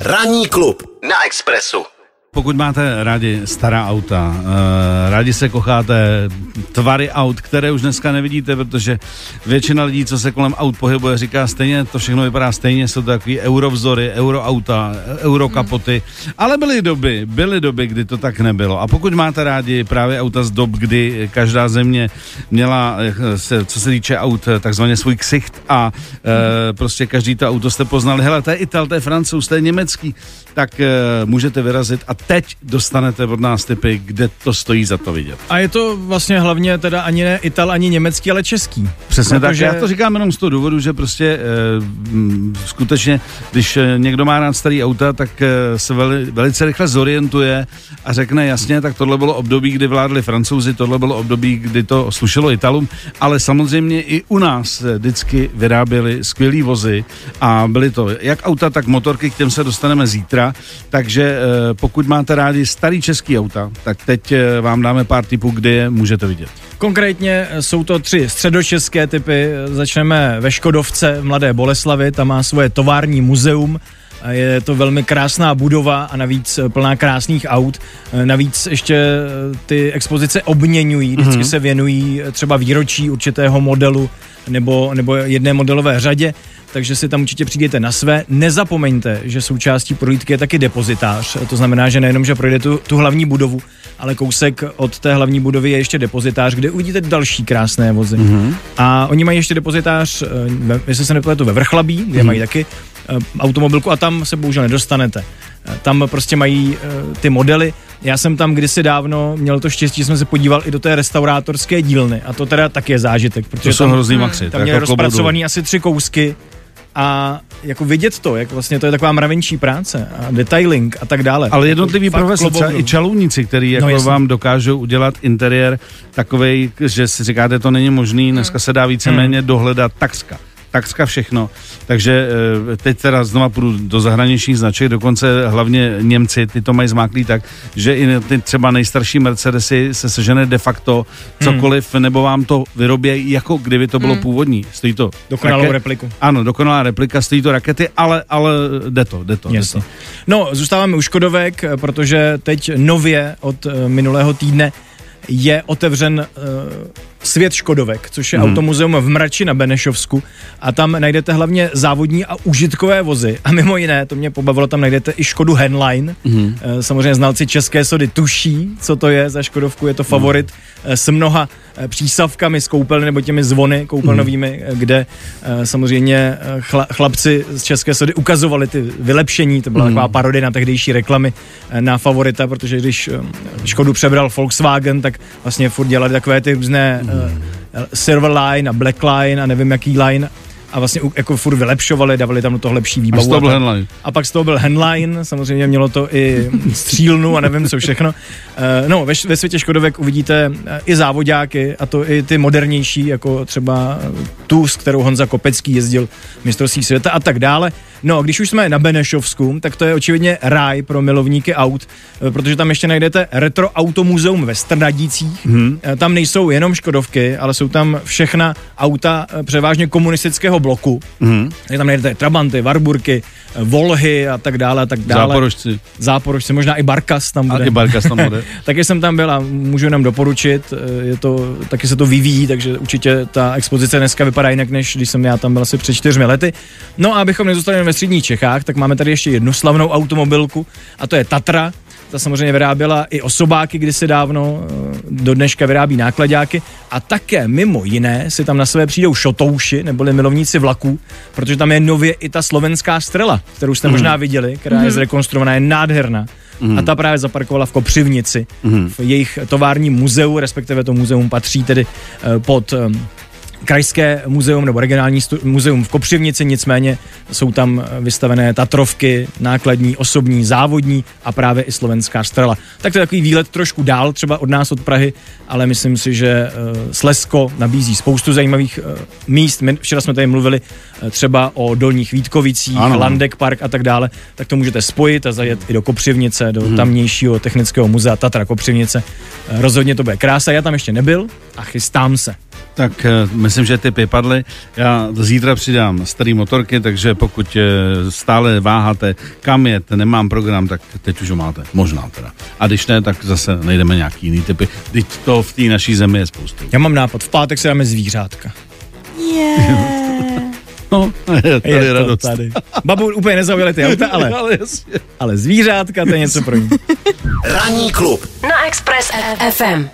Ranní klub na Expressu. Pokud máte rádi stará auta, eh, rádi se kocháte tvary aut, které už dneska nevidíte, protože většina lidí, co se kolem aut pohybuje, říká stejně, to všechno vypadá stejně, jsou to takový eurovzory, euroauta, eurokapoty, ale byly doby, byly doby, kdy to tak nebylo. A pokud máte rádi právě auta z dob, kdy každá země měla, eh, co se týče aut, eh, takzvaně svůj ksicht a prostě každý to auto jste poznali, hele, to je Ital, to je Francouz, to je německý, tak můžete vyrazit a teď dostanete od nás typy, kde to stojí za to vidět. A je to vlastně hlavně teda ani ne Ital, ani německý, ale český. Přesně Protože... tak, já to říkám jenom z toho důvodu, že prostě e, skutečně, když eh, někdo má rád starý auta, tak e, se veli, velice rychle zorientuje a řekne jasně, tak tohle bylo období, kdy vládli francouzi, tohle bylo období, kdy to slušelo Italům, ale samozřejmě i u nás vždycky vyráběli skvělý vozy a byly to jak auta, tak motorky, k těm se dostaneme zítra, takže e, pokud má máte rádi starý český auta, tak teď eh, vám dáme pár typů, kde je můžete vidět. Konkrétně eh, jsou to tři středočeské typy. Začneme ve Škodovce v Mladé Boleslavi, tam má svoje tovární muzeum, je to velmi krásná budova a navíc eh, plná krásných aut. Navíc ještě ty expozice obměňují, vždycky mm-hmm. se věnují třeba výročí určitého modelu nebo, nebo jedné modelové řadě takže si tam určitě přijdete na své. Nezapomeňte, že součástí prohlídky je taky depozitář. To znamená, že nejenom, že projde tu, tu hlavní budovu, ale kousek od té hlavní budovy je ještě depozitář, kde uvidíte další krásné vozy. Mm-hmm. A oni mají ještě depozitář, eh, jestli se nepletu, ve Vrchlabí, kde mm-hmm. mají taky automobilku a tam se bohužel nedostanete. Eh, tam prostě mají ty modely. Já jsem tam kdysi dávno měl to štěstí, že jsem se podíval i do té restaurátorské dílny a to teda taky je zážitek. Protože to jsou tam, hrozný maxi. Tam měli jako rozpracovaný asi tři kousky a jako vidět to, jak vlastně to je taková mravenčí práce a detailing a tak dále. Ale jednotlivý profesor, třeba i čalouníci, který jako no, vám dokážou udělat interiér takovej, že si říkáte, to není možný, dneska se dá víceméně hmm. dohledat takřka takřka všechno. Takže eh, teď teda znova půjdu do zahraničních značek, dokonce hlavně Němci, ty to mají zmáklý tak, že i ty třeba nejstarší Mercedesy se sežene de facto cokoliv, hmm. nebo vám to vyrobí jako kdyby to bylo hmm. původní. Stojí to. Dokonalou raket, repliku. Ano, dokonalá replika, stojí to rakety, ale, ale jde to, jde to. Jasně. Jde to. No, zůstáváme u Škodovek, protože teď nově od eh, minulého týdne je otevřen uh, Svět Škodovek, což je hmm. automuzeum v Mrači na Benešovsku a tam najdete hlavně závodní a užitkové vozy a mimo jiné, to mě pobavilo, tam najdete i Škodu Henline. Hmm. Samozřejmě znalci české sody tuší, co to je za Škodovku, je to favorit hmm. s mnoha eh, přísavkami z koupelny nebo těmi zvony koupelnovými, hmm. kde samozřejmě chlapci z české sody ukazovali ty vylepšení, to byla hmm. taková parodie na tehdejší reklamy na favorita, protože když Škodu přebral Volkswagen, tak vlastně furt dělali takové ty různé uh, Silver Line a Black Line a nevím jaký line a vlastně jako furt vylepšovali, dávali tam do toho lepší výbavu. A, z toho byl handline. a pak z toho byl handline, samozřejmě mělo to i střílnu a nevím co všechno. Uh, no, ve, ve světě Škodovek uvidíte uh, i závodáky a to i ty modernější, jako třeba tu, s kterou Honza Kopecký jezdil mistrovství světa a tak dále. No, když už jsme na Benešovsku, tak to je očividně ráj pro milovníky aut, eh, protože tam ještě najdete retro automuzeum ve Strnadících. Hmm. Tam nejsou jenom Škodovky, ale jsou tam všechna auta eh, převážně komunistického bloku. Hmm. Tam najdete Trabanty, Varburky, Volhy a tak dále a tak dále. Záporožci. Záporožci, možná i Barkas tam bude. A i Barkas tam bude. taky jsem tam byl a můžu nám doporučit, je to, taky se to vyvíjí, takže určitě ta expozice dneska vypadá jinak, než když jsem já tam byl asi před čtyřmi lety. No a abychom nezůstali ve středních Čechách, tak máme tady ještě jednu slavnou automobilku a to je Tatra, ta samozřejmě vyráběla i osobáky kdysi dávno, eh, do dneška vyrábí nákladáky a také mimo jiné si tam na sebe přijdou šotouši neboli milovníci vlaků, protože tam je nově i ta slovenská strela, kterou jste mm. možná viděli, která mm. je mhm. zrekonstruovaná, je nádherná. Mm. A ta právě zaparkovala v Kopřivnici, mm. v jejich továrním muzeu, respektive to muzeum patří tedy eh, pod eh, krajské muzeum nebo regionální stu- muzeum v Kopřivnici, nicméně jsou tam vystavené Tatrovky, nákladní, osobní, závodní a právě i slovenská strela. Tak to je takový výlet trošku dál, třeba od nás, od Prahy, ale myslím si, že uh, Slesko nabízí spoustu zajímavých uh, míst. My, včera jsme tady mluvili třeba o Dolních Vítkovicích, ano. Landek Park a tak dále, tak to můžete spojit a zajet i do Kopřivnice, do hmm. tamnějšího technického muzea Tatra Kopřivnice. Rozhodně to bude krása, já tam ještě nebyl a chystám se. Tak eh, myslím, že ty padly. Já zítra přidám starý motorky, takže pokud eh, stále váháte, kam jet, nemám program, tak teď už ho máte. Možná teda. A když ne, tak zase najdeme nějaký jiný typy. Teď to v té naší zemi je spoustu. Já mám nápad, v pátek se dáme zvířátka. No, je tady Je to radost. tady. Babu úplně nezaujaly ty auta, ale, ale ale zvířátka to je něco pro ní. Ranní klub Na Express FM.